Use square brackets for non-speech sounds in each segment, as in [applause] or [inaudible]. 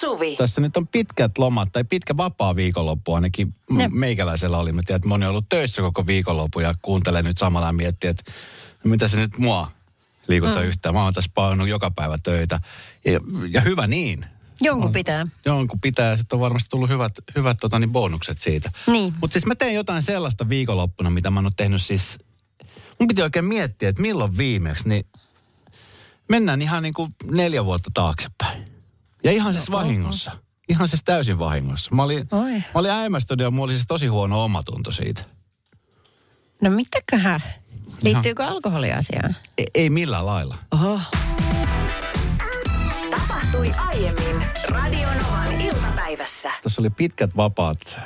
Suvi. Tässä nyt on pitkät lomat tai pitkä vapaa viikonloppu ainakin Jep. meikäläisellä oli. Mä tiedän, että moni on ollut töissä koko viikonloppu ja kuuntelee nyt samalla ja miettii, että mitä se nyt mua liikuta mm. yhtään. Mä oon tässä painunut joka päivä töitä. Ja, ja hyvä niin. Jonkun pitää. Jonkun pitää ja sitten on varmasti tullut hyvät, hyvät tota, niin bonukset siitä. Niin. Mutta siis mä teen jotain sellaista viikonloppuna, mitä mä oon tehnyt siis... Mun piti oikein miettiä, että milloin viimeksi, niin mennään ihan niin kuin neljä vuotta taaksepäin. Ja ihan siis vahingossa. Ihan siis täysin vahingossa. Mä olin, Oi. mä olin AMS-studio ja mulla oli siis tosi huono omatunto siitä. No mitäköhän? Liittyykö alkoholiasiaan? Ei, ei millään lailla. Oho. Tapahtui aiemmin Radionovan iltapäivässä. Tuossa oli pitkät vapaat äh,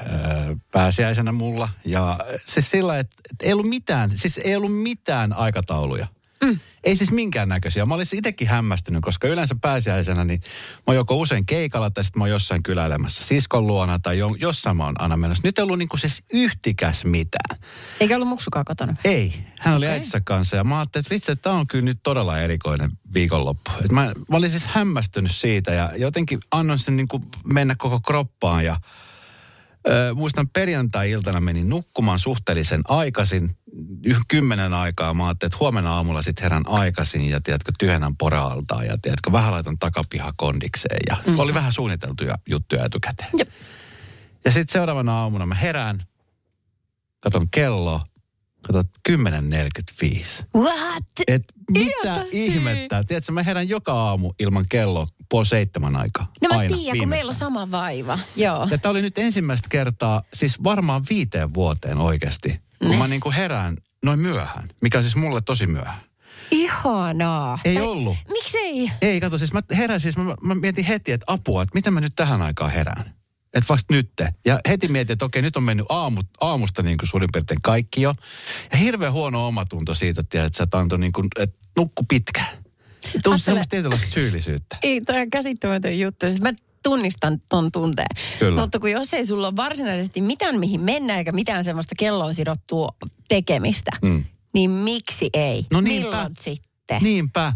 pääsiäisenä mulla. Ja siis sillä, että et ei ollut mitään, siis ei ollut mitään aikatauluja. Mm. Ei siis minkään näköisiä. Mä olisin itsekin hämmästynyt, koska yleensä pääsiäisenä niin mä oon joko usein keikalla tai sitten mä oon jossain kyläilemässä siskon luona tai jo, jossain mä oon aina menossa. Nyt ei ollut niinku siis yhtikäs mitään. Eikä ollut muksukaan kotona? Ei, hän oli Okei. äitinsä kanssa ja mä ajattelin, että vitsi, että tämä on kyllä nyt todella erikoinen viikonloppu. Et mä, mä olin siis hämmästynyt siitä ja jotenkin annoin sen niin kuin mennä koko kroppaan ja ö, muistan perjantai-iltana menin nukkumaan suhteellisen aikaisin, kymmenen aikaa. Mä ajattelin, että huomenna aamulla sitten herän aikaisin ja tiedätkö, tyhjennän poraaltaan ja tiedätkö, vähän laitan takapiha kondikseen ja mm. oli vähän suunniteltuja juttuja etukäteen. Jep. Ja sitten seuraavana aamuna mä herään, katon kello, katon 10.45. What? Et mitä Ihan ihmettä? Tiedätkö, mä herään joka aamu ilman kello puoli seitsemän aikaa. No mä Aina, tiedän, kun meillä on sama vaiva. Joo. Ja tämä oli nyt ensimmäistä kertaa, siis varmaan viiteen vuoteen oikeasti, kun Ne. mä niinku herään noin myöhään, mikä siis mulle tosi myöhään. Ihanaa. Ei Tai- ollut. Miksei? Ei, kato, siis mä heräsin, siis mä, mä mietin heti, että apua, että miten mä nyt tähän aikaan herään. Että vasta nytte. Ja heti mietin, että okei, nyt on mennyt aamu, aamusta niin kuin suurin piirtein kaikki jo. Ja hirveän huono omatunto siitä, että, että sä et antoi niin kuin, että nukku pitkään. Tuntuu Ajattele- semmoista tietynlaista syyllisyyttä. Ei, toi on käsittämätön juttu. Siis mä tunnistan ton tunteen. Kyllä. Mutta kun jos ei sulla ole varsinaisesti mitään mihin mennä eikä mitään semmoista kelloon sidottua tekemistä, Mm. niin miksi ei? No niinpä. Milloin sitten? Niinpä,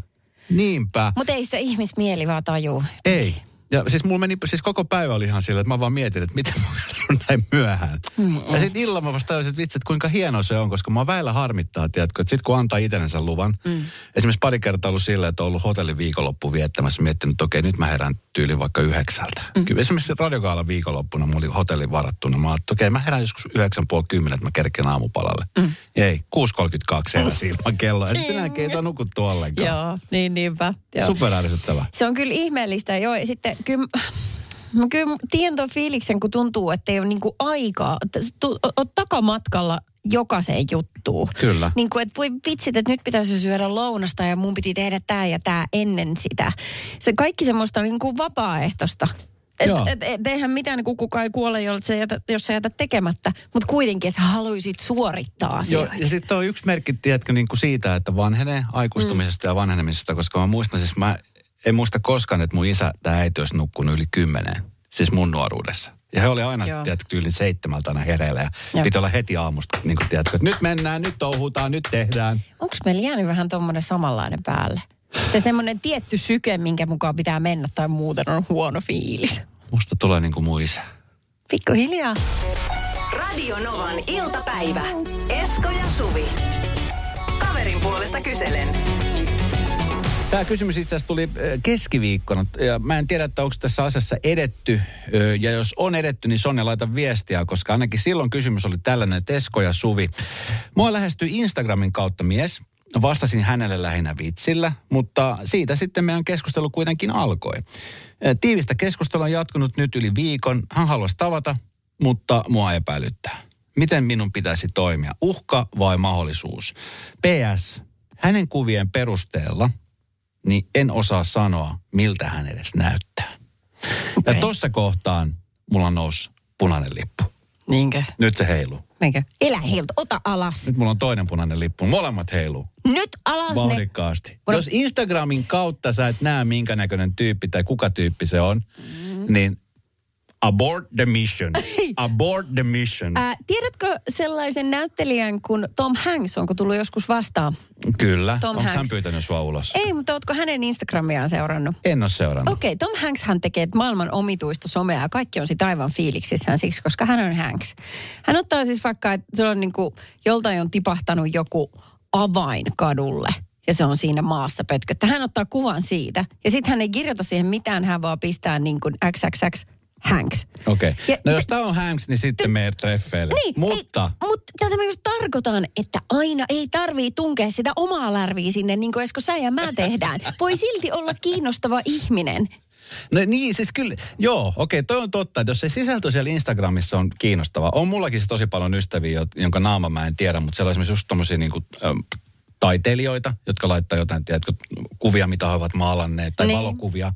niinpä. Mutta ei sitä ihmismieli vaan tajuu. Ei. Ja siis mulla meni, siis koko päivä oli ihan sillä, että mä vaan mietin, että miten mä oon näin myöhään. Mm, ja sitten illalla mä vasta tajusin, että vitsi, että kuinka hieno se on, koska mä väillä harmittaa, tiedätkö, että sit kun antaa itsellensä luvan. Mm. Esimerkiksi pari kertaa ollut silleen, että on ollut hotellin viikonloppu viettämässä, miettinyt, että okei, nyt mä herään tyyli vaikka yhdeksältä. Mm. Kyllä esimerkiksi radiokaala viikonloppuna mulla oli hotelli varattuna. Mä että okei, mä herään joskus yhdeksän puoli kymmenen, että mä kerken aamupalalle. Mm. Ei, 6.32 heräsi ilman kelloa. Ja sitten enää ei saa nukuttua ollenkaan. Joo, niin niinpä. Joo. Se on kyllä ihmeellistä, joo. Ja sitten kyllä, mä kyllä tiedän tuon fiiliksen, kun tuntuu, että ei ole niinku aikaa. Oot takamatkalla jokaiseen juttuun. Kyllä. Niin kuin, että voi vitsit, että nyt pitäisi syödä lounasta ja mun piti tehdä tämä ja tämä ennen sitä. Se kaikki semmoista niin kuin vapaaehtoista. Et, Joo. et, et, eihän mitään, kun kukaan ei kuole, jos sä jätät, jos sä jätät tekemättä. Mutta kuitenkin, että sä haluaisit suorittaa Joo, asioita. ja sitten on yksi merkki, tiedätkö, niin kuin siitä, että vanhenee aikuistumisesta mm. ja vanhenemisesta, koska mä muistan siis, mä en muista koskaan, että mun isä tai äiti olisi nukkunut yli kymmeneen, siis mun nuoruudessa. Ja he oli aina, Joo. tiedätkö, yli seitsemältä aina hereillä ja Joo. piti olla heti aamusta, niin kuin tiedätkö, että nyt mennään, nyt touhutaan, nyt tehdään. Onko meillä jäänyt vähän tommonen samanlainen päälle? Se semmoinen tietty syke, minkä mukaan pitää mennä tai muuten on huono fiilis. Musta tulee niin kuin mun isä. Pikkuhiljaa. Radio Novan iltapäivä. Esko ja Suvi. Kaverin puolesta kyselen. Tämä kysymys itse asiassa tuli keskiviikkona. Ja mä en tiedä, että onko tässä asiassa edetty. Ja jos on edetty, niin Sonja laita viestiä, koska ainakin silloin kysymys oli tällainen, että Esko ja Suvi. Mua lähestyi Instagramin kautta mies. Vastasin hänelle lähinnä vitsillä, mutta siitä sitten meidän keskustelu kuitenkin alkoi. Tiivistä keskustelua on jatkunut nyt yli viikon. Hän haluaisi tavata, mutta mua epäilyttää. Miten minun pitäisi toimia? Uhka vai mahdollisuus? PS. Hänen kuvien perusteella niin en osaa sanoa, miltä hän edes näyttää. Okay. Ja tuossa kohtaan mulla nousi punainen lippu. Niinkö? Nyt se heiluu. Niinkö? Elä heiltä, ota alas. Nyt mulla on toinen punainen lippu. Molemmat heiluu. Nyt alas ne. Vauhdikkaasti. Mulla- Jos Instagramin kautta sä et näe, minkä näköinen tyyppi tai kuka tyyppi se on, mm. niin Abort the mission. [laughs] Abort the mission. Ää, tiedätkö sellaisen näyttelijän kuin Tom Hanks, onko tullut joskus vastaan? Kyllä. Tom Onko hän Hanks. pyytänyt sua ulos? Ei, mutta ootko hänen Instagramiaan seurannut? En ole seurannut. Okei, okay, Tom Hanks hän tekee maailman omituista somea ja kaikki on siitä aivan fiiliksissään siksi, koska hän on Hanks. Hän ottaa siis vaikka, että se on niin kuin, joltain on tipahtanut joku avain kadulle ja se on siinä maassa pötköttä. Hän ottaa kuvan siitä ja sitten hän ei kirjoita siihen mitään, hän vaan pistää niin kuin XXX Hanks. Okei. Okay. No jos te- tämä on Hanks, niin sitten me treffeille. Niin, Mutta Ei, mutta tätä mä just tarkoitan, että aina ei tarvii tunkea sitä omaa lärviä sinne, niin kuin Esko sä ja mä tehdään. Voi silti olla kiinnostava ihminen. No niin, siis kyllä, joo, okei, toi on totta, että jos se sisältö siellä Instagramissa on kiinnostava. On mullakin siis tosi paljon ystäviä, jo- jonka naama mä en tiedä, mutta siellä on esimerkiksi just tommosia niin kuin, taiteilijoita, jotka laittaa jotain, tiedätkö, kuvia, mitä he ovat maalanneet, tai Niin. valokuvia.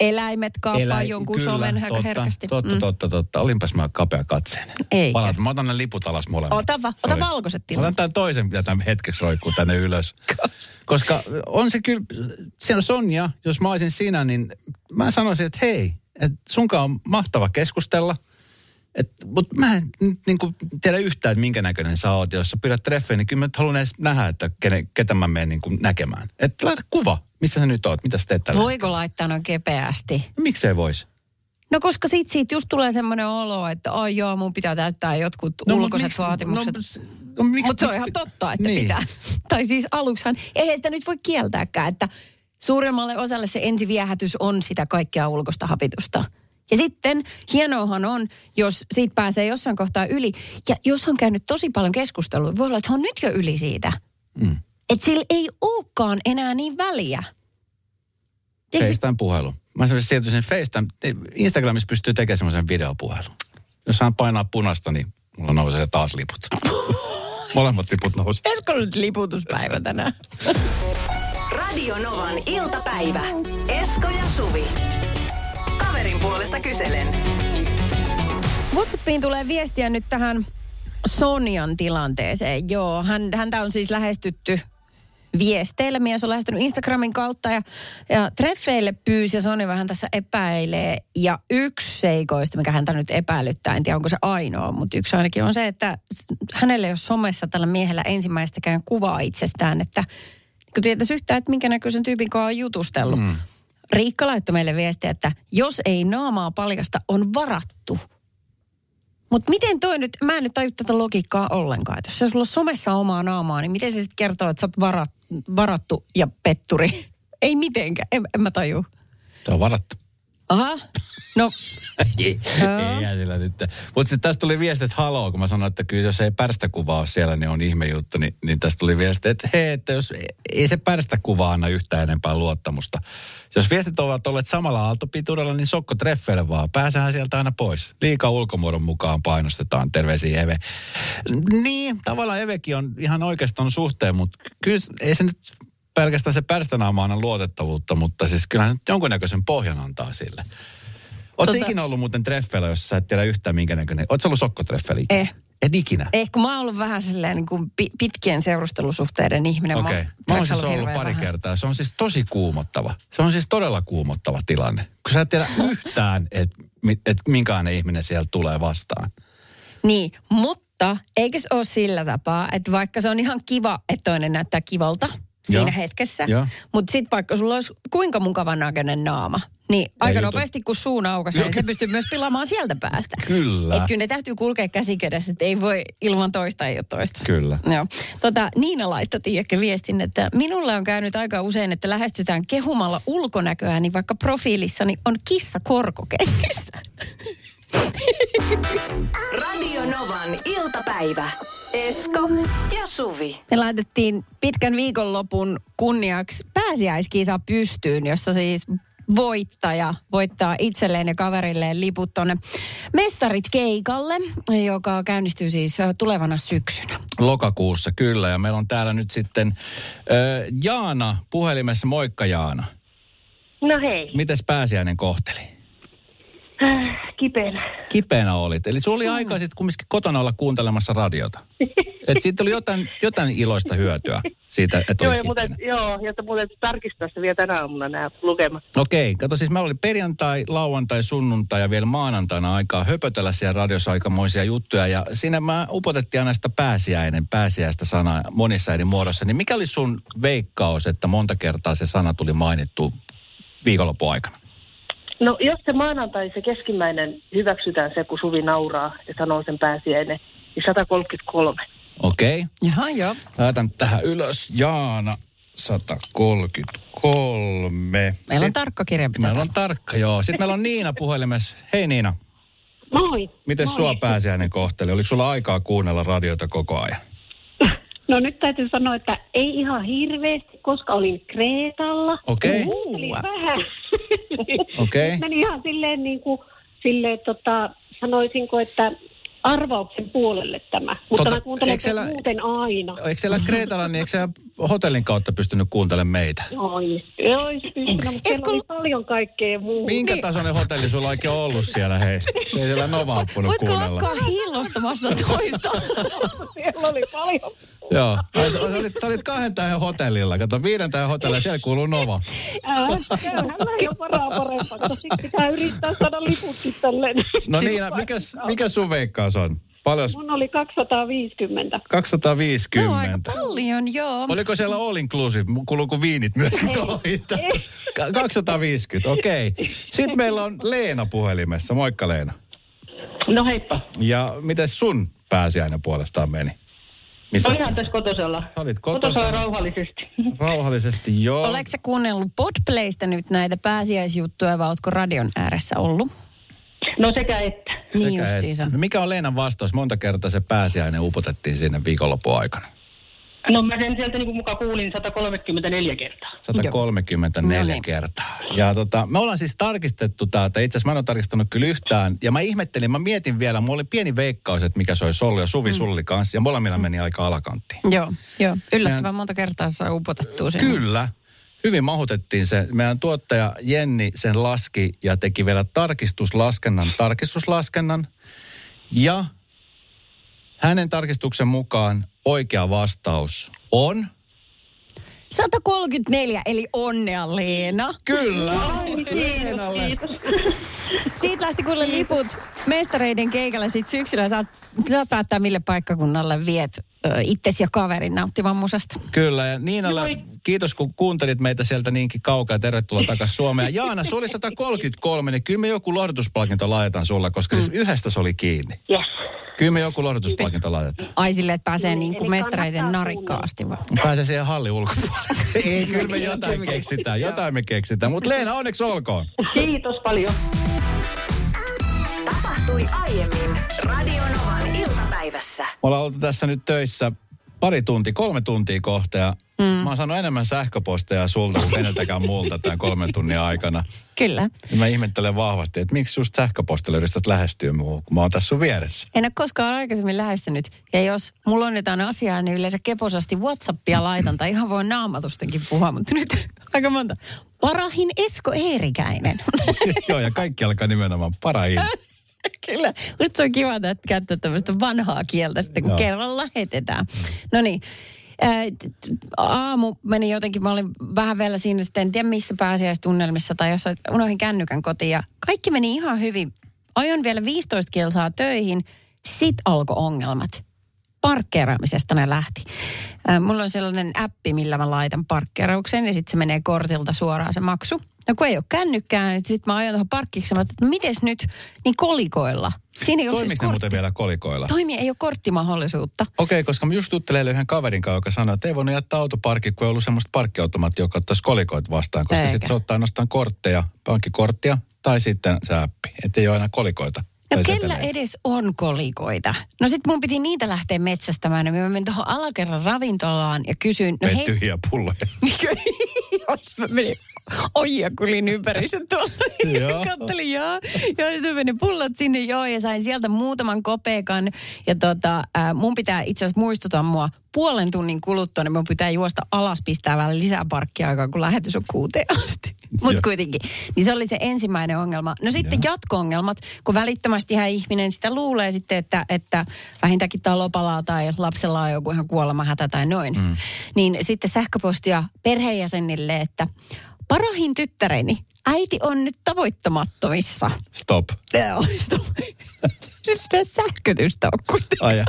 Eläimet kaappaa Elä- jonkun kyllä, somen totta, herkästi. Totta, Mm. totta, totta. Olinpas mä kapea katseen. Eikä. Palat, mä otan ne liput alas molemmat. Ota va- ota valkoiset tilat. Otan tämän toisen, mitä tämän hetkeksi roikkuu tänne ylös. Koska on se kyllä, siellä Sonja, jos mä olisin sinä, niin mä sanoisin, että hei, että sunkaan on mahtava keskustella. Mutta mä en niin kuin tiedä yhtään, että minkä näköinen sä oot. Jos sä pyydät treffejä, niin kyllä mä haluan edes nähdä, että kene, ketä mä menen niin kuin näkemään. Että laita kuva, missä sä nyt oot, mitä sä teet tällä Voiko laittaa noin kepeästi? hetkellä. Miksei vois? No koska sit siitä just tulee semmoinen olo, että ai joo, mun pitää täyttää jotkut no, ulkoiset miksi- vaatimukset. No, no, miksi- Mutta se on ihan totta, että Niin. pitää. [laughs] Tai siis aluksihan, eihän sitä nyt voi kieltääkään, että suuremmalle osalle se ensiviehätys on sitä kaikkea ulkoista hapitusta. Ja sitten hienoahan on, jos siitä pääsee jossain kohtaa yli. Ja jos on käynyt tosi paljon keskustelua, voi olla, että on nyt jo yli siitä. Mm. Että sillä ei olekaan enää niin väliä. Tiedätkö, FaceTime puhelu. Mä sanoisin siirtyisin FaceTime. Instagramissa pystyy tekemään semmoisen videopuhelun. Jos hän painaa punasta, niin mulla nousee taas liput. [laughs] Molemmat liput nousee. Esko nyt liputuspäivä tänään? Radio Novan iltapäivä. Esko ja Suvi. Kaverin puolesta kyselen. WhatsAppiin tulee viestiä nyt tähän Sonjan tilanteeseen. Joo, hän, häntä on siis lähestytty viesteillä. Mies on lähestynyt Instagramin kautta ja, ja treffeille pyysi ja Sonja vähän tässä epäilee. Ja yksi seikoista, mikä häntä nyt epäilyttää, en tiedä onko se ainoa, mutta yksi ainakin on se, että hänelle ei ole somessa tällä miehellä ensimmäistäkään kuvaa itsestään, että kun tietäisi yhtään, että minkä näköisen tyypin kanssa on jutustellut. Mm. Riikka laittoi meille viestiä, että jos ei naamaa paljasta, on varattu. Mutta miten toi nyt, mä en nyt taju tätä logiikkaa ollenkaan. Että jos se sulla on somessa omaa naamaa, niin miten se sitten kertoo, että sä oot varat, varattu ja petturi? [laughs] Ei mitenkään, en, en mä taju. Tämä on varattu. Aha, no [laughs] ei, ei sillä nyt. Mutta sitten tästä tuli viesti, että haloo, kun mä sanoin, että kyllä jos ei pärstäkuvaa ole siellä, niin on ihme juttu. Niin, niin tästä tuli viesti, että hei, että jos ei se pärstäkuva anna yhtään enempää luottamusta. Jos viestit ovat olleet samalla aaltopituudella, niin sokko treffeille vaan. Pääsehän sieltä aina pois. Liika ulkomuodon mukaan painostetaan. Terveisiä Eve. Niin, tavallaan Evekin on ihan oikeastaan suhteen, mutta kyllä ei se nyt pelkästään se pärstänaama anna luotettavuutta, mutta siis kyllähän nyt jonkunnäköisen pohjan antaa sille. Oletko Tota- ikinä ollut muuten treffeillä, jos sä et tiedä yhtään minkä näköinen? Oletko ollut sokkotreffeillä ikinä? Eh. Et ikinä? eh, kun mä oon ollut vähän silleen niin kuin pi- pitkien seurustelusuhteiden ihminen. Okei. oon Mä oon siis ollut hirveän pari vähän. kertaa. Se on siis tosi kuumottava. Se on siis todella kuumottava tilanne. Kun sä et tiedä [laughs] yhtään, että et minkälainen ihminen siellä tulee vastaan. Niin, mutta eikö se ole sillä tapaa, että vaikka se on ihan kiva, että toinen näyttää kivalta siinä Joo. hetkessä, mutta sitten vaikka sulla olisi kuinka mukavan näköinen naama, niin aika jutu. nopeasti kun suu aukaisee, niin se pystyy myös pilaamaan sieltä päästä. Kyllä. Että kyllä ne täytyy kulkea käsi kädessä, että ei voi ilman toista, ei ole toista. Kyllä. Joo. Tota, Niina laittoi Tiiäkkä viestin, että minulle on käynyt aika usein, että lähestytään kehumalla ulkonäköä, niin vaikka profiilissani on kissa korkokengissä. Radio Novan iltapäivä. Esko ja Suvi. Me laitettiin pitkän viikonlopun kunniaksi pääsiäiskisa pystyyn, jossa siis voittaja voittaa itselleen ja kaverilleen liput tonne Mestarit keikalle, joka käynnistyy siis tulevana syksynä. Lokakuussa, kyllä. Ja meillä on täällä nyt sitten äh, Jaana puhelimessa. Moikka Jaana. No hei. Mites pääsiäinen kohteli? [sighs] Kipeänä. Kipeänä olit. Eli sulla oli aikaa sitten kumminkin kotona olla kuuntelemassa radiota. [laughs] Et siitä oli jotain, jotain iloista hyötyä siitä, että Joo, ja muuten, joo, ja muuten tarkistaa se vielä tänä aamuna nämä lukemat. Okei, kato siis meillä oli perjantai, lauantai, sunnuntai ja vielä maanantaina aikaa höpötellä siellä radiossa aikamoisia juttuja. Ja siinä mä upotettiin aina sitä pääsiäinen, pääsiäistä sanaa monissa eri muodossa. Niin mikä oli sun veikkaus, että monta kertaa se sana tuli mainittu viikonlopun aikana? No jos se maanantai, se keskimmäinen hyväksytään se, kun Suvi nauraa ja sanoo sen pääsiäinen, niin 133. Okei, Jaha, joo. laitan tähän ylös. Jaana 133. Meillä on Sit- tarkka kirjanpito. Meillä on tarkka, joo. Sitten meillä on Niina puhelimessa. Hei Niina, Moi. miten Moi. sua pääsiäinen kohteli? Oliko sulla aikaa kuunnella radiota koko ajan? No nyt täytyy sanoa, että ei ihan hirveästi, koska olin Kreetalla. Okei. Kuuntelin vähän. [laughs] Okei. Meni ihan silleen niin kuin, silleen tota, sanoisinko, että arvauksen puolelle tämä. Mutta Tota, mä kuuntelen eikö siellä- muuten aina. Eikö siellä Kreetalla, niin eikö siellä hotellin kautta pystynyt kuuntelemaan meitä? Ois, ois pystynyt, mutta siellä Esko- oli paljon kaikkea muuta. Minkä tasoinen hotelli sulla oikein on ollut siellä, hei? Se ei siellä Nova uppunut Voitko kuunnella. lakkaa hillostamasta toista? [laughs] Siellä oli paljon. Joo. Sä, olit, sä olit kahden tähän hotellilla. Kato, viiden tähän hotellilla, siellä kuuluu Nova. Köyhän ei ole varaa parempaa, mutta sitten pitää yrittää saada liputkin tälleen. No Niina, mikäs, mikä sun veikkaus on? Paljon? Mun oli 250. 250. Se on aika paljon, joo. Oliko siellä all inclusive? Kuuluuko viinit myöskin? Ka- 250, okei. Okay. Sitten meillä on Leena puhelimessa. Moikka Leena. No heippa. Ja miten sun pääsiäinen puolestaan meni? Missä Mä ihan tässä kotosella. Sä olit Kotosella kotosalla. rauhallisesti. [laughs] rauhallisesti? Joo. Oletko sä kuunnellut Podplaysta nyt näitä pääsiäisjuttuja vai ootko radion ääressä ollut? No sekä että. Niin Sekä justiinsa. et. No Mikä on Leenan vastaus? Monta kertaa se pääsiäinen upotettiin sinne viikonlopun aikana? No mä sen sieltä niin mukaan kuulin 134 kertaa. 134 No niin. kertaa. Ja tota, me ollaan siis tarkistettu täältä. Itse asiassa mä en ole tarkistanut kyllä yhtään. Ja mä ihmettelin, mä mietin vielä, mulla oli pieni veikkaus, että mikä se olisi ollut. Ja Suvi mm. sulli kanssa. Ja molemmilla meni aika alakanttiin. Joo, joo. Yllättävän Meidän- monta kertaa saa upotettua sinne. Kyllä. Hyvin mahutettiin se. Meidän tuottaja Jenni sen laski ja teki vielä tarkistuslaskennan, tarkistuslaskennan. Ja hänen tarkistuksen mukaan oikea vastaus on... 134, eli onnea Leena. Kyllä! Kiitos, kiitos. Siitä lähti kuule liput mestareiden keikalla sit syksyllä. Saat, saat päättää, mille paikkakunnalle viet itsesi ja kaverin nauttivan musasta. Kyllä, ja Niinalle kiitos kun kuuntelit meitä sieltä niinkin kaukaa. Tervetuloa takaisin Suomeen. Jaana, se oli 133, niin kyllä me joku lohdutuspalkinto laitetaan sulla, koska siis yhdestä se oli kiinni. Yes. Kyllä me joku lohdutuspalkinto laitetaan. Ai silleen, että pääsee Niin, niin kuin mestareiden kannattaa narikkaan asti vaan. Pääsee siihen hallin ulkopuolelle. [laughs] Ei, kyllä me jotain keksitään, jotain me keksitään. Mutta Leena, onneksi olkoon. Kiitos paljon. Tapahtui aiemmin Radionovan iltapäivässä. Me ollaan oltu tässä nyt töissä pari tuntia, kolme tuntia kohta ja mm. mä oon saanut enemmän sähköposteja sulta kuin keneltäkään muulta tämän kolmen tunnin aikana. Kyllä. Ja mä ihmettelen vahvasti, että miksi just sähköpostilla yrität lähestyä muuhun, kun mä oon tässä sun vieressä. En ole koskaan aikaisemmin lähestynyt. Ja jos mulla on jotain asiaa, niin yleensä keposasti Whatsappia laitan. Tai ihan voi naamatustenkin puhua, mutta nyt [laughs] aika monta. Parahin Esko Eerikäinen. [laughs] Joo, ja kaikki alkaa nimenomaan parahin. [laughs] [laughs] Kyllä. Musta se on kiva että käyttää tämmöistä vanhaa kieltä sitten, kun Joo. kerran lähetetään. No niin. Aamu meni jotenkin, mä olin vähän vielä siinä sitten, en tiedä missä pääsiäistunnelmissa tai jossain, unohdin kännykän kotiin ja kaikki meni ihan hyvin. Ajoin vielä 15 kilsaa töihin, sit alkoi ongelmat. Parkkeeraamisesta ne lähti. Mulla on sellainen appi, millä mä laitan parkkeerauksen ja sitten se menee kortilta suoraan se maksu. No kun ei ole kännykkää, niin sitten mä ajan tuohon parkkiksi, että mites nyt, niin kolikoilla. Siinä ei ole siis Toimiko ne muuten vielä kolikoilla? Toimi ei ole korttimahdollisuutta. Okei, okay, koska mä just juttelen yhden kaverin kanssa, joka sanoi, että ei voinut jättää autoparkki, kun ei ollut semmoista parkkiautomaattia, joka ottaisi kolikoit vastaan, koska sitten se ottaa ainoastaan kortteja, pankkikorttia tai sitten se appi, että ei ole enää kolikoita. No kellä edes on kolikoita? No sit mun piti niitä lähteä metsästämään. Ja mä menin tuohon alakerran ravintolaan ja kysyin, no Vei hei, tyhjiä pulloja. [laughs] [laughs] jos mä menin oi [laughs] ja kulin ympärissä tuolla. Joo. Kattelin, joo. Joo, sitten meni pullot sinne, joo, ja sain sieltä muutaman kopeekan. Ja tota, äh, mun pitää itse asiassa muistuttaa mua puolen tunnin kuluttua, niin mun pitää juosta alas, pistää vähän lisää parkkiaikaa, kun lähetys on kuuteen asti. [laughs] Mutta kuitenkin. Niin se oli se ensimmäinen ongelma. No sitten jatko-ongelmat, kun välittömästi ihan ihminen sitä luulee sitten, että, että vähintäänkin talo palaa tai lapsella on joku ihan kuolemahätä tai noin. Mm. Niin sitten sähköpostia perheenjäsenille, että parahin tyttäreni, äiti on nyt tavoittamattomissa. Stop. Joo, sitten sähkötystä on kuitenkin.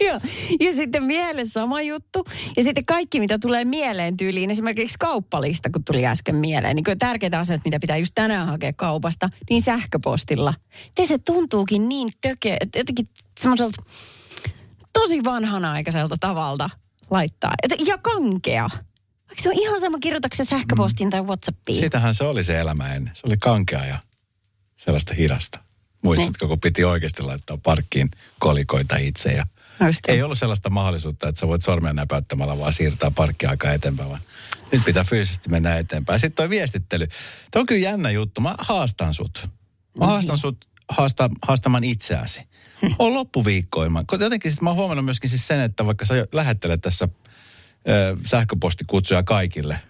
Joo. Ja sitten mielessä sama juttu. Ja sitten kaikki, mitä tulee mieleen tyyliin, esimerkiksi kauppalista, kun tuli äsken mieleen, niin tärkeitä asioita, mitä pitää just tänään hakea kaupasta, niin sähköpostilla. Ja se tuntuukin niin töke, että jotenkin semmoiselta tosi vanhanaikaiselta tavalta laittaa. Et- Ja kankea. Se on ihan sama, kirjoitatko se sähköpostiin tai Whatsappiin. Sitähän se oli se elämä ennen. Se oli kankea ja sellaista hidasta. Muistatko, kun piti oikeasti laittaa parkkiin kolikoita itse ja No just ei ollut sellaista mahdollisuutta, että sä voit sormen näpäyttämällä vaan siirtää parkkiaikaa eteenpäin, vaan nyt pitää fyysisesti mennä eteenpäin. Sitten toi viestittely. Tuo on kyllä jännä juttu. Mä haastan sut. Mä haastan sut haasta, haastamaan itseäsi. On loppuviikkoima. Kun Jotenkin sit mä oon huomannut myöskin siis sen, että vaikka sä lähettelet tässä sähköpostikutsuja kaikille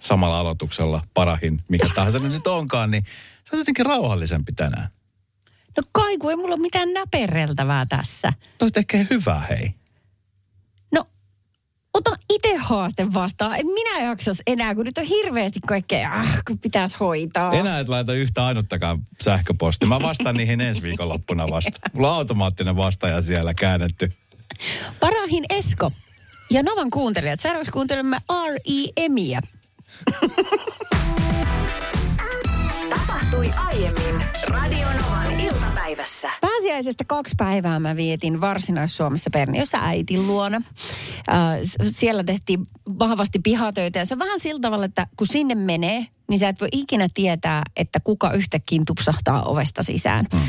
samalla aloituksella, parahin, mikä [coughs] tahansa ne nyt onkaan, niin se on jotenkin rauhallisempi tänään. No kai, kun ei mulla ole mitään näpereltävää tässä. Toi tekee hyvää, hei. No, ota itse haaste vastaan. En minä jaksas enää, kun nyt on hirveästi kaikkea, ah, kun pitäisi hoitaa. Enää et laita yhtä ainuttakaan sähköpostia. Mä vastaan niihin [laughs] ensi viikonloppuna vasta. Mulla on automaattinen vastaaja siellä käännetty. Parahin Esko ja Novan kuuntelijat. Seuraavaksi kuuntelemme R.I.Emiä. Tapahtui aiemmin Radionovan iltapäivässä. Pääsiäisestä kaksi päivää mä vietin Varsinais-Suomessa Perniössä äitin luona. Äh, siellä tehtiin vahvasti pihatöitä ja se on vähän sillä tavalla, että kun sinne menee, niin sä et voi ikinä tietää, että kuka yhtäkkiä tupsahtaa ovesta sisään. Mm. Äh,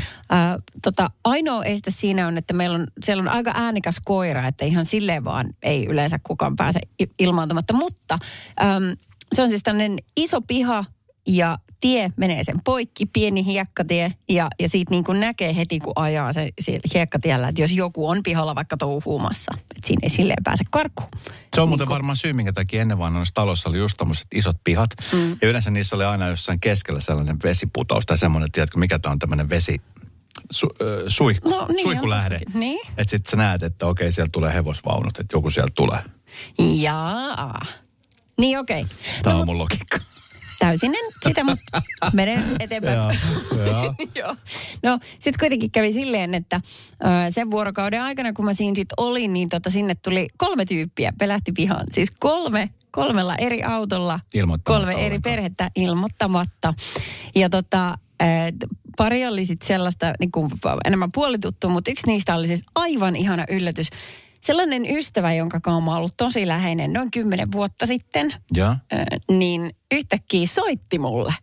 tota, ainoa este siinä on, että meillä on, siellä on aika äänikäs koira, että ihan silleen vaan ei yleensä kukaan pääse ilmaantamatta. Mutta äm, se on siis tämmöinen iso piha, ja tie menee sen poikki, pieni hiekkatie, ja, ja siitä niin kuin näkee heti, kun ajaa se siellä hiekkatiellä, että jos joku on pihalla vaikka touhuumassa, että siinä ei silleen pääse karkuun. Se on muuten varmaan syy, minkä takia ennen vanhassa talossa oli just tommoset isot pihat. Mm. Ja yleensä niissä oli aina jossain keskellä sellainen vesiputous tai semmoinen, tiedätkö, mikä tämä on tämmöinen vesi, su, ö, suihku, No niin, suihkulähde. Niin. Että sitten sä näet, että okei, sieltä tulee hevosvaunut, että joku sieltä tulee. Jaa. Niin okei. Tämä No, on mun logiikka. [laughs] täysin en sitä, mutta [laughs] menen eteenpäin. Joo. Joo. [laughs] No sitten kuitenkin kävi silleen, että ö, sen vuorokauden aikana, kun mä siinä sitten olin, niin tota, sinne tuli kolme tyyppiä, pelähti pihaan. Siis kolme, kolmella eri autolla, kolme eri ollenkaan. perhettä ilmoittamatta. Ja tota, pari oli sitten sellaista niin kuin enemmän puolituttu, mutta yksi niistä oli siis aivan ihana yllätys. Sellainen ystävä, jonka kanssa mä oon ollut tosi läheinen noin kymmenen vuotta sitten, Ja? niin yhtäkkiä soitti mulle,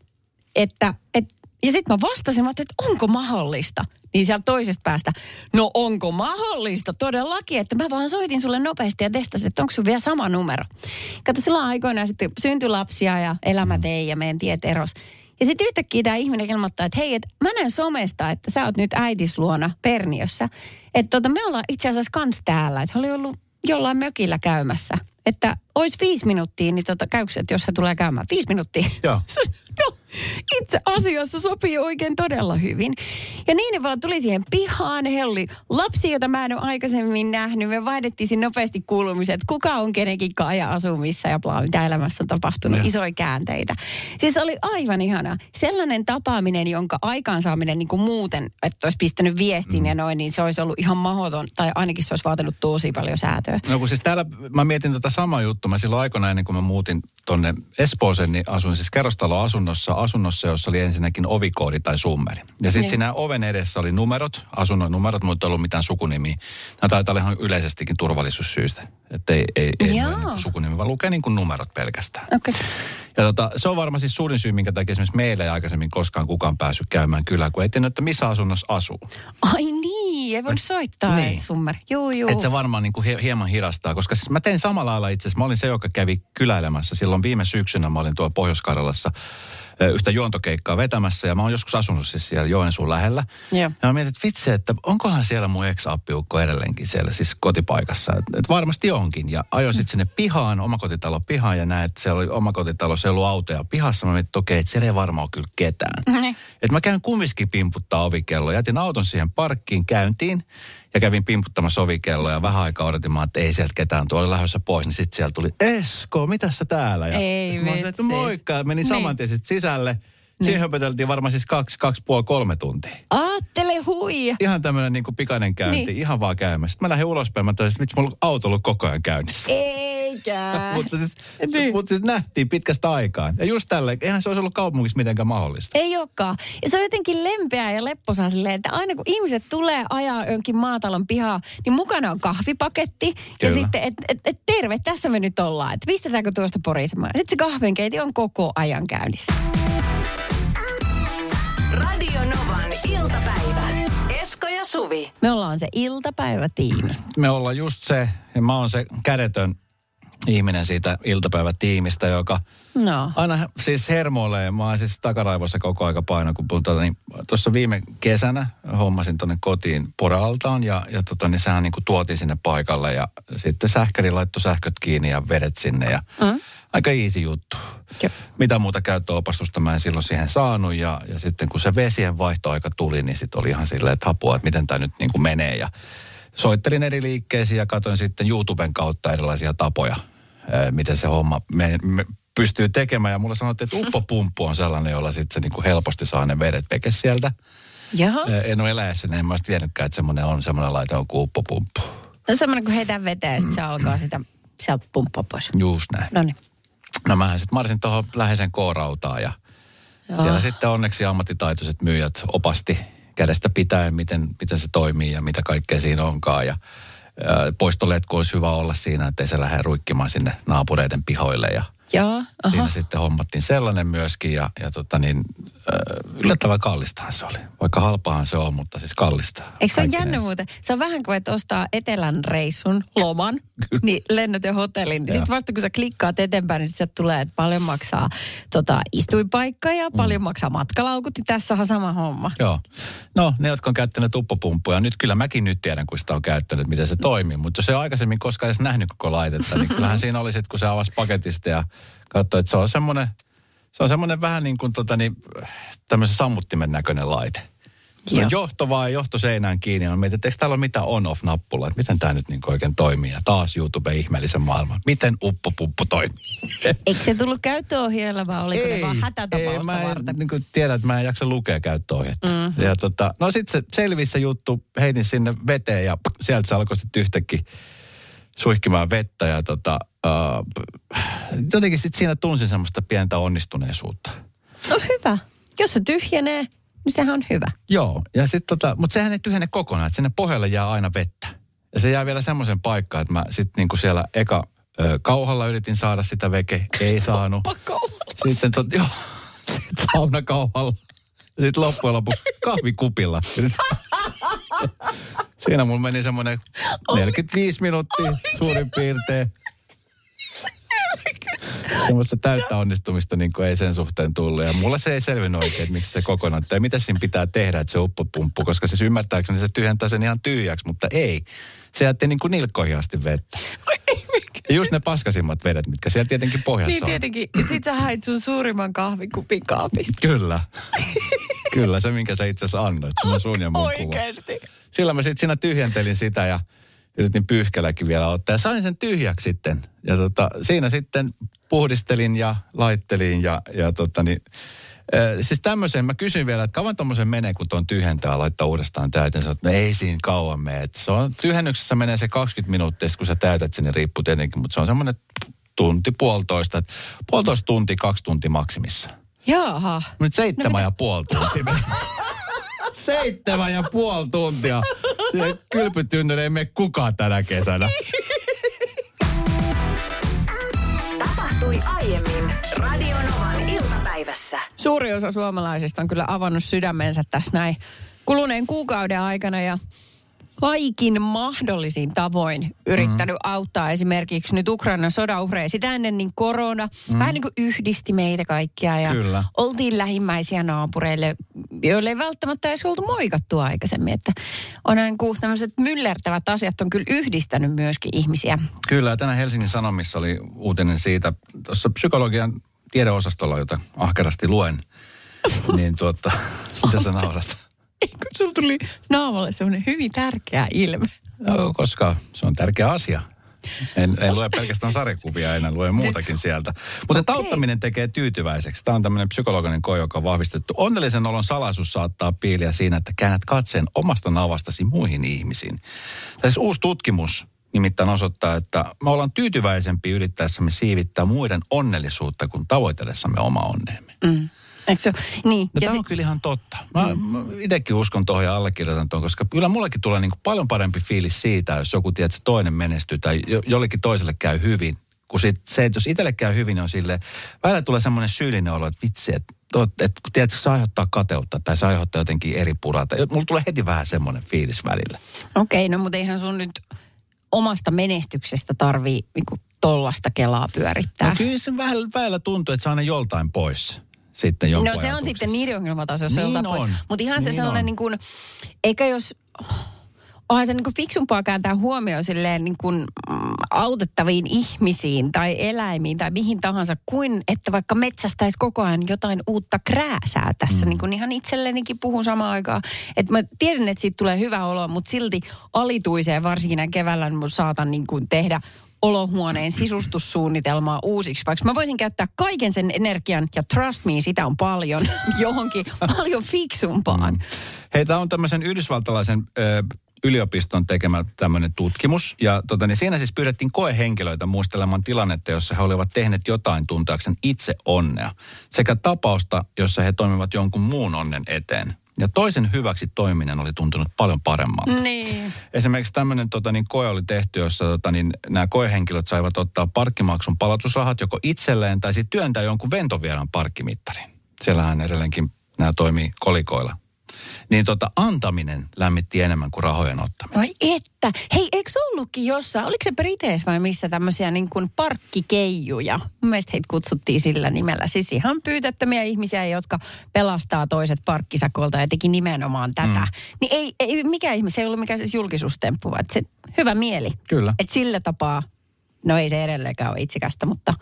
että, et, ja sitten mä vastasin, mä että onko mahdollista? Niin sieltä toisesta päästä, no onko mahdollista todellakin, että mä vaan soitin sulle nopeasti ja testasin, että onko sun vielä sama numero. Kato, silloin aikoinaan sitten syntyi lapsia ja elämä vei ja meidän tiet eros. Ja sitten yhtäkkiä tämä ihminen ilmoittaa, että hei, et mä näen somesta, että sä oot nyt äitis luona Perniössä. Että tota, me ollaan itse asiassa kans täällä, että oli ollut jollain mökillä käymässä. Että olisi viisi minuuttia, niin tota, käykö se, että jos he tulee käymään? Viisi minuuttia. Joo. [laughs] No, itse asiassa sopii oikein todella hyvin. Ja niin ne vaan tuli siihen pihaan. He oli lapsi, jota mä en ole aikaisemmin nähnyt. Me vaihdettiin nopeasti kuulumiset, että kuka on kenenkin kanssa ja asuu missä ja bla, mitä elämässä on tapahtunut. Joo. Isoja käänteitä. Siis oli aivan ihana. Sellainen tapaaminen, jonka aikaansaaminen niin kuin muuten, että olisi pistänyt viestin mm. ja noin, niin se olisi ollut ihan mahdoton. Tai ainakin se olisi vaatinut tosi paljon säätöä. No kun siis täällä, mä mietin tota samaa juttua. Mä silloin aikana ennen kuin mä muutin tonne Espooseen, niin asuin siis kerrostaloasunnossa, asunnossa, jossa oli ensinnäkin ovikoodi tai summeri. Ja sitten Niin. siinä oven edessä oli numerot, asunnon numerot, mutta ei ollut mitään sukunimiä. Nämä taitaa olla ihan yleisestikin turvallisuussyistä. Että ei, ei, ei niin sukunimi, vaan lukee niin kuin numerot pelkästään. Okay. Ja tota, se on varmaan siis suurin syy, minkä takia esimerkiksi meillä ei aikaisemmin koskaan kukaan päässyt käymään kylään, kun ei tiennyt, että missä asunnossa asuu. Ai niin, Niin, ei voinut soittaa Niin. niin. summer. Juu, juu. Että se varmaan niin kuin hie- hieman hidastaa, koska siis mä tein samalla lailla itse asiassa. Mä olin se, joka kävi kyläilemässä silloin viime syksynä. Mä olin tuolla Pohjois-Karjalassa yhtä juontokeikkaa vetämässä ja mä oon joskus asunut siis siellä Joensuun lähellä. Joo. Ja mä mietin, että vitsi, että onkohan siellä mun ex-appiukko edelleenkin siellä siis kotipaikassa. Että et varmasti onkin. Ja ajoin sitten sinne pihaan, omakotitalo pihaan ja näin, että siellä oli omakotitalo, siellä oli autoja pihassa. Mä mietin, että okei, että siellä ei varmaan ole kyllä ketään. [laughs] Niin. Että mä käyn kumminkin pimputtaa ovikello. Jätin auton siihen parkkiin käyntiin ja kävin pimputtamassa ovikelloa ja vähän aikaa odotin, mä, että ei sieltä ketään tuolla oli lähdössä pois. Niin sitten siellä tuli, Esko, mitä sä täällä? Ja Ei mä olin, että moikka. Menin Niin. saman tien sisälle. Siihen höpöteltiin varmaan siis kaksi, kaksi puoli, kolme tuntia. Aattele huija. Ihan tämmöinen niin pikainen käynti, niin. Niin. ihan vaan käymässä. Sitten mä lähdin ulospäin, mä että vitsi, mulla on auto ollut koko ajan käynnissä. Eikä. [laughs] mutta, siis, Niin. mutta siis nähtiin pitkästä aikaan. Ja just tälle, eihän se olisi ollut kaupungissa mitenkään mahdollista. Ei olekaan. Ja se on jotenkin lempeää ja lepposaa silleen, että aina kun ihmiset tulee ajaa jonkin maatalon pihaa, niin mukana on kahvipaketti. Ja Kyllä. sitten, että et, et, terve, tässä me nyt ollaan. Että pistetäänkö tuosta porisemaan. Sitten se kahvinkeiti on koko ajan käynnissä. Radio Novan iltapäivä. Esko ja Suvi. Me ollaan se iltapäivätiimi. Me ollaan just se, ja mä oon se kädetön ihminen siitä iltapäivätiimistä, joka No. aina siis hermoilee. Mä oon siis takaraivossa koko aika paino, kun tuota, niin, tuossa viime kesänä hommasin tuonne kotiin poraltaan ja, ja tota, niin sehän niin kuin tuotiin sinne paikalle ja sitten sähkäri laittoi sähköt kiinni ja vedet sinne ja mm. Aika easy juttu. Jep. Mitä muuta käyttöopastusta mä en silloin siihen saanut ja, ja sitten kun se vesien vaihtoaika tuli, niin sitten oli ihan silleen, että apua, että miten tämä nyt niin kuin menee ja soittelin eri liikkeisiin ja katsoin sitten YouTuben kautta erilaisia tapoja, miten se homma me, me pystyy tekemään. Ja mulle sanottiin, että uppopumppu on sellainen, jolla sitten se niinku helposti saa ne vedet veke sieltä. Jaha. En ole eläessäni, en mä olisi tiennytkään, että semmoinen on semmoinen laite on kuin uppopumppu. No semmoinen, kun heitään veteen, sitten se alkaa sitä sieltä pumppaa pois. Just näin. No niin. No mähän sitten marsin tuohon läheisen K-rautaan ja Joo. siellä sitten onneksi ammattitaitoiset myyjät opasti kädestä pitäen, miten, miten se toimii ja mitä kaikkea siinä onkaan. Ja ää, poistoletku olisi hyvä olla siinä, ettei se lähde ruikkimaan sinne naapureiden pihoille. Ja Joo, aha. siinä sitten hommattiin sellainen myöskin ja, ja tota niin, yllättävän kallistahan se oli. Vaikka halpaahan se on, mutta siis kallista. Eikö se ole jännä muuten? Se on vähän kuin, että ostaa etelän reissun, loman, [laughs] niin lennot ja hotellin. Sitten vasta kun sä klikkaat eteenpäin, niin sitten tulee, että paljon maksaa tota, istuinpaikka ja paljon maksaa matkalaukut. Niin tässähän on sama homma. Joo. No, ne, jotka on käyttäneet uppopumppuja, nyt kyllä mäkin nyt tiedän, kun sitä on käyttänyt, miten se toimii. Mutta jos ei aikaisemmin koskaan edes nähnyt koko laitetta, niin kyllähän [laughs] siinä oli sitten, kun se avasi paketista ja katsoi, että se on semmoinen, se on semmoinen vähän niin kuin tota, niin, tämmöisen sammuttimen näköinen laite. No, Joo. johto vaan johto seinään kiinni. Mä mietin, että eikö täällä ole mitään on-off-nappula, että miten tämä nyt niin oikein toimii. Ja taas YouTube ihmeellisen maailman. Miten uppopumppu toimii? [laughs] Eikö se tullut käyttöohjeella vai oliko ne vaan hätätapausta mä en, varten? niin kuin tiedän, että mä en jaksa lukea käyttöohjetta. Mm. Ja tota, no sitten se selvisi se juttu, heitin sinne veteen ja sieltä se alkoi sitten yhtäkkiä suihkimaan vettä ja tota, uh, jotenkin sitten siinä tunsin semmoista pientä onnistuneisuutta. No hyvä. Jos se tyhjenee, niin sehän on hyvä. Joo, ja sitten tota, mutta sehän ei tyhjene kokonaan, että sinne pohjalle jää aina vettä. Ja se jää vielä semmoisen paikkaan, että mä sitten niinku siellä eka ö, kauhalla yritin saada sitä veke, ei saanut. Sitten tot, [laughs] joo, sitten saunakauhalla. Ja sitten loppujen lopuksi kahvikupilla. [laughs] Siinä mulla meni semmoinen 45 minuuttia suurin piirtein. Semmoista täyttä onnistumista niin ei sen suhteen tullut. Ja mulla se ei selvinnyt oikein, että miksi se kokonaan. Tai mitä siinä pitää tehdä, että se uppopumppu. Koska siis ymmärtääkseni se tyhjentää sen ihan tyhjäksi, mutta ei. Se jätti niin kuin nilkkoihin asti vettä. Ja just ne paskasimmat vedet, mitkä siellä tietenkin pohjassa Niin on. tietenkin. Ja sit sä hait sun suurimman kahvikupin kaapista. Kyllä. Kyllä, se minkä sä itse asiassa annoit. Se on sun ja mun kuva. Oikeesti. Sillä mä sitten siinä tyhjentelin sitä ja yritin pyyhkälläkin vielä ottaa. Ja sain sen tyhjäksi sitten. Ja tota, siinä sitten puhdistelin ja laittelin ja, ja tota niin, äh, Siis tämmöisen, mä kysyin vielä, että kauan tuommoisen menee, kun tuon tyhjentää laittaa uudestaan täyteen. Että no ei siinä kauan mene. Että Se on, tyhjennyksessä menee se 20 minuuttia, kun sä täytät sen, niin riippuu tietenkin. Mutta se on semmoinen tunti, puolitoista. Puolitoista tuntia, kaksi tuntia maksimissa. Jaha. Nyt seitsemän ja puoli tuntia. [laughs] Seitsemän ja puoli tuntia. Siihen kylpytynnyri ei mene kukaan tänä kesänä. Tapahtui aiemmin Radionovan iltapäivässä. Suuri osa suomalaisista on kyllä avannut sydämensä tässä näin kuluneen kuukauden aikana ja kaikin mahdollisin tavoin yrittänyt mm. auttaa esimerkiksi nyt Ukrainan sodan uhreja. Sitä ennen niin korona mm. vähän niin kuin yhdisti meitä kaikkia ja Kyllä. oltiin lähimmäisiä naapureille, joille ei välttämättä edes oltu moikattua aikaisemmin. Että on niin kuin tämmöiset myllertävät asiat on kyllä yhdistänyt myöskin ihmisiä. Kyllä, ja tänään Helsingin Sanomissa oli uutinen siitä, tuossa psykologian tiedeosastolla, jota ahkerasti luen, [laughs] niin tuota, mitä sä naurat? [laughs] Kun sulla tuli naamalle semmoinen hyvin tärkeä ilme. No, koska se on tärkeä asia. En, en lue pelkästään sarjakuvia, en lue muutakin sieltä. Mutta okay. tauttaminen tekee tyytyväiseksi. Tämä on tämmöinen psykologinen koe, joka on vahvistettu. Onnellisen olon salaisuus saattaa piiliä siinä, että käännät katseen omasta navastasi muihin ihmisiin. Tässä uusi tutkimus nimittäin osoittaa, että me ollaan tyytyväisempi yrittäessämme siivittää muiden onnellisuutta kuin tavoitellessamme oma onneemme. Mm. Eikö se, niin. Ja, ja tämä se... on kyllä ihan totta. Mä, mm. mä itsekin uskon tuohon ja allekirjoitan tuon, koska kyllä mullekin tulee niin paljon parempi fiilis siitä, jos joku tiedät, että toinen menestyy tai jo, jollekin toiselle käy hyvin. Kun sit, se, että jos itselle käy hyvin, niin on sille, välillä tulee semmoinen syyllinen olo, että vitsi, että että, tiedätkö, se aiheuttaa kateutta tai se aiheuttaa jotenkin eri purata. Mulla tulee heti vähän semmoinen fiilis välillä. Okei, okay, no mutta eihän sun nyt omasta menestyksestä tarvii niin tollasta kelaa pyörittää. No kyllä se vähän, välillä tuntuu, että se aina joltain pois sitten jonkun No se on sitten niiden ongelmataso, niin on. Mutta ihan se niin sellainen on. niin kuin, eikä jos, onhan se niin kuin fiksumpaa kääntää huomioon silleen niin kuin, mm, autettaviin ihmisiin tai eläimiin tai mihin tahansa, kuin että vaikka metsästäisi koko ajan jotain uutta krääsää tässä. Mm. Niin kuin ihan itsellenikin puhun samaan aikaan. Että mä tiedän, että siitä tulee hyvä olo, mutta silti alituiseen varsinkin näin keväällä niin saatan niin kuin tehdä olohuoneen sisustussuunnitelmaa uusiksi, vaikka mä voisin käyttää kaiken sen energian, ja trust me, sitä on paljon, [laughs] johonkin paljon fiksumpaan. Mm. Hei, tämä on tämmöisen yhdysvaltalaisen ö, yliopiston tekemä tämmöinen tutkimus. Ja tota, niin siinä siis pyydettiin koehenkilöitä muistelemaan tilannetta, jossa he olivat tehneet jotain tuntaakseen itse onnea. Sekä tapausta, jossa he toimivat jonkun muun onnen eteen. Ja toisen hyväksi toiminen oli tuntunut paljon paremmalta. Niin. Esimerkiksi tämmöinen tota, niin, koe oli tehty, jossa tota, niin, nämä koehenkilöt saivat ottaa parkkimaksun palautusrahat joko itselleen tai sitten työntää jonkun ventovieraan parkkimittarin. Siellähän edelleenkin nämä toimii kolikoilla. Niin tota, antaminen lämmitti enemmän kuin rahojen ottaminen. Vai että. Hei, eikö ollutkin jossain, oliko se Briteissä vai missä tämmöisiä niin kuin parkkikeijuja? Mun mielestä heitä kutsuttiin sillä nimellä. Siis ihan pyytettömiä ihmisiä, jotka pelastaa toiset parkkisakolta ja teki nimenomaan tätä. Mm. Niin ei, ei mikä ihminen, se ei ollut mikään siis julkisuustemppu, vaan se hyvä mieli. Kyllä. Että sillä tapaa, no ei se edelleenkään ole itsikästä, mutta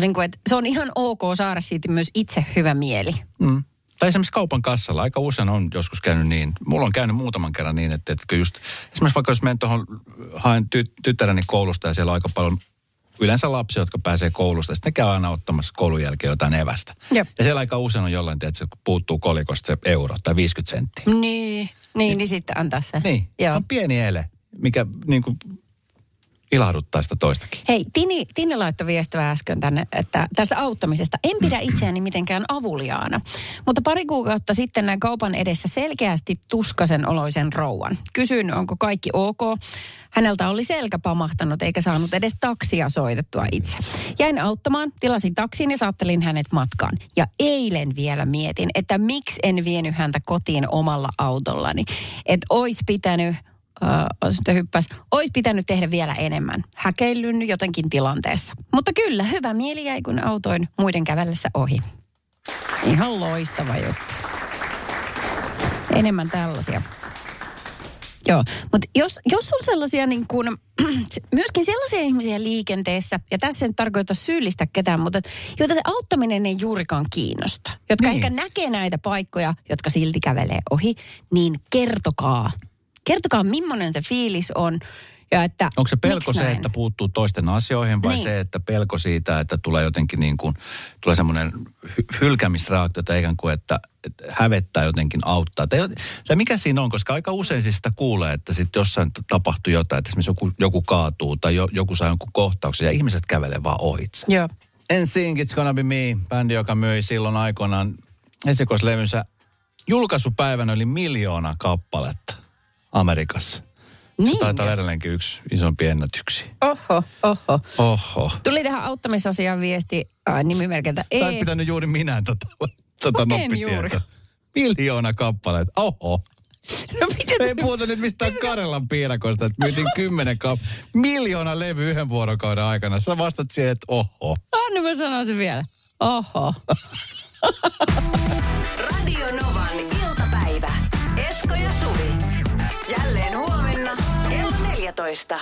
niin kuin, että se on ihan ok saada siitä myös itse hyvä mieli. Mm. Tai esimerkiksi kaupan kassalla. Aika usein on joskus käynyt niin. Mulla on käynyt muutaman kerran niin, että, että just, esimerkiksi vaikka jos menen tuohon, haen ty, tyttäreni koulusta ja siellä on aika paljon yleensä lapsia, jotka pääsee koulusta. Sitten ne käy aina ottamassa koulun jälkeen jotain evästä. Jep. Ja siellä aika usein on jollain, että se puuttuu kolikosta se euro tai 50 senttiä. Niin, niin, niin sitten antaa se. Niin, se Joo. on pieni ele, mikä niin kuin ilahduttaa sitä toistakin. Hei, Tini, Tini laittoi viestiä äsken tänne, että tästä auttamisesta. En pidä itseäni mitenkään avuliaana. Mutta pari kuukautta sitten näin kaupan edessä selkeästi tuskasen oloisen rouvan. Kysyin, onko kaikki ok. Häneltä oli selkä pamahtanut eikä saanut edes taksia soitettua itse. Jäin auttamaan, tilasin taksin ja saattelin hänet matkaan. Ja eilen vielä mietin, että miksi en vienyt häntä kotiin omalla autollani. Että ois pitänyt Uh, sitten hyppäs. Ois pitänyt tehdä vielä enemmän. Häkeillyn jotenkin tilanteessa. Mutta kyllä, hyvä mieli jäi, kun autoin muiden kävellessä ohi. Ihan loistava juttu. Enemmän tällaisia. Joo, mutta jos, jos on sellaisia niin kuin, [clears throat] myöskin sellaisia ihmisiä liikenteessä, ja tässä en tarkoita syyllistä ketään, mutta joita se auttaminen ei juurikaan kiinnosta, jotka Niin. ehkä näkee näitä paikkoja, jotka silti kävelee ohi, niin kertokaa. Kertokaa, millainen se fiilis on. Ja että, Onko se pelko se, näin? että puuttuu toisten asioihin vai Niin. se, että pelko siitä, että tulee jotenkin niin kuin, tulee semmoinen hy- hylkämisreaktio tai ikään kuin, että, että hävettää jotenkin auttaa. Tai, tai mikä siinä on, koska aika usein siis sitä kuulee, että sitten jossain tapahtuu jotain, että esimerkiksi joku, joku kaatuu tai jo, joku saa jonkun kohtauksen ja ihmiset kävelee vaan ohitse. Joo. En Sing It's Gonna Be Me, bändi, joka myi silloin aikoinaan esikoislevynsä julkaisupäivänä yli miljoona kappaletta Amerikassa. Se Niin. taitaa olla edelleenkin yksi isompi ennätyksiä. Oho, oho. Oho. Tuli tähän auttamisasiaan viesti äh, nimimerkiltä Sä E. et pitänyt juuri minä tota, tota En noppitietoa. juuri. Miljoona kappaleita. Oho. No miten Ei puhuta nyt mistään Karjalan piirakoista, että myytiin kymmenen kaup... miljoona levy yhden vuorokauden aikana. Sä vastat siihen, että oho. Anna mä sanon sen vielä. Oho. Radio Novan iltapäivä. Esko ja Suvi. Jälleen huomenna kello 14.